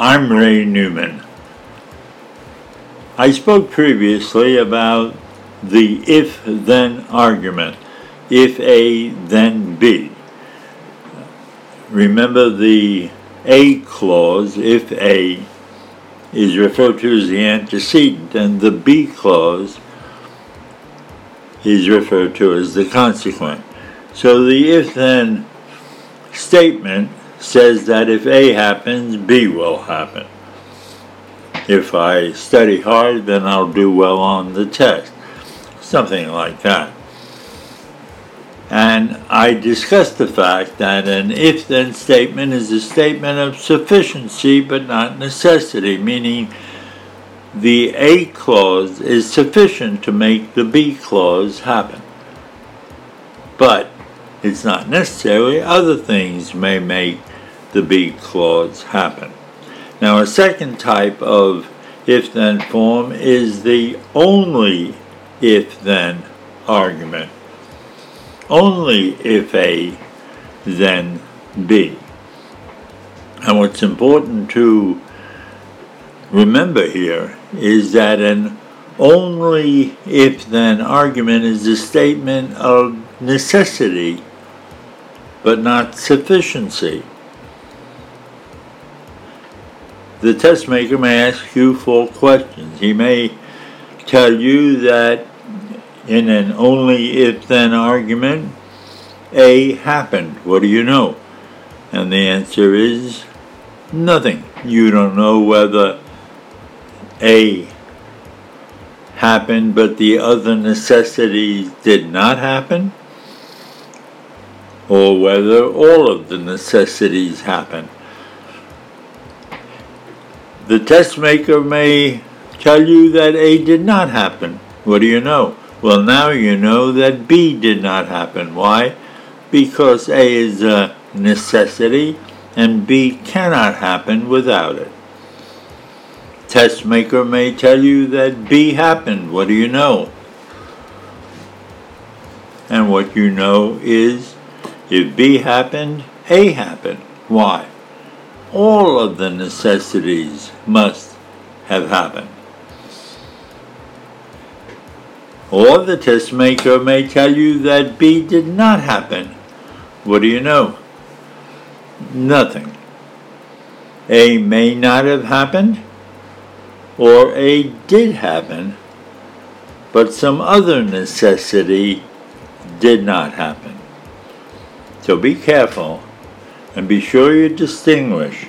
I'm Ray Newman. I spoke previously about the if then argument. If A, then B. Remember the A clause, if A, is referred to as the antecedent, and the B clause is referred to as the consequent. So the if then statement says that if A happens, B will happen. If I study hard, then I'll do well on the test. Something like that. And I discussed the fact that an if then statement is a statement of sufficiency but not necessity, meaning the A clause is sufficient to make the B clause happen. But it's not necessary, other things may make the B clause happen. Now, a second type of if then form is the only if then argument. Only if A, then B. And what's important to remember here is that an only if then argument is a statement of necessity but not sufficiency. The test maker may ask you four questions. He may tell you that in an only if then argument, A happened. What do you know? And the answer is nothing. You don't know whether A happened but the other necessities did not happen, or whether all of the necessities happen. The test maker may tell you that A did not happen. What do you know? Well, now you know that B did not happen. Why? Because A is a necessity and B cannot happen without it. Test maker may tell you that B happened. What do you know? And what you know is if B happened, A happened. Why? all of the necessities must have happened. Or the test maker may tell you that B did not happen. What do you know? Nothing. A may not have happened, or A did happen, but some other necessity did not happen. So be careful and be sure you distinguish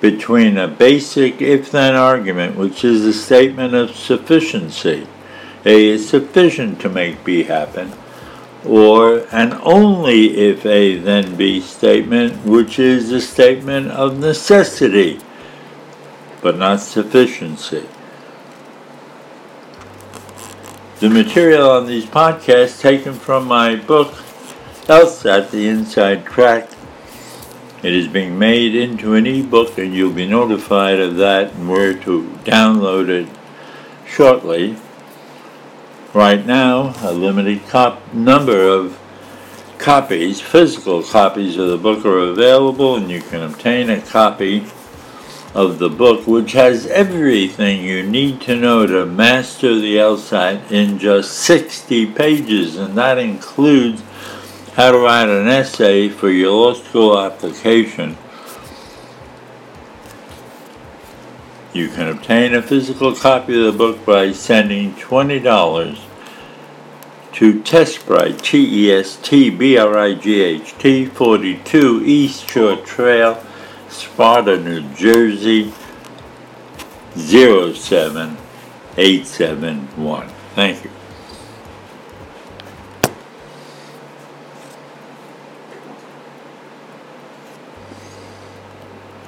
between a basic if then argument, which is a statement of sufficiency, A is sufficient to make B happen, or an only if A then B statement, which is a statement of necessity, but not sufficiency. The material on these podcasts taken from my book, LSAT, The Inside Track it is being made into an ebook, and you'll be notified of that and where to download it shortly. Right now, a limited cop- number of copies, physical copies of the book, are available, and you can obtain a copy of the book, which has everything you need to know to master the LSAT in just 60 pages, and that includes how to write an essay for your law school application. You can obtain a physical copy of the book by sending $20 to Testbright, T E S T B R I G H T, 42 East Shore Trail, Sparta, New Jersey, 07871. Thank you.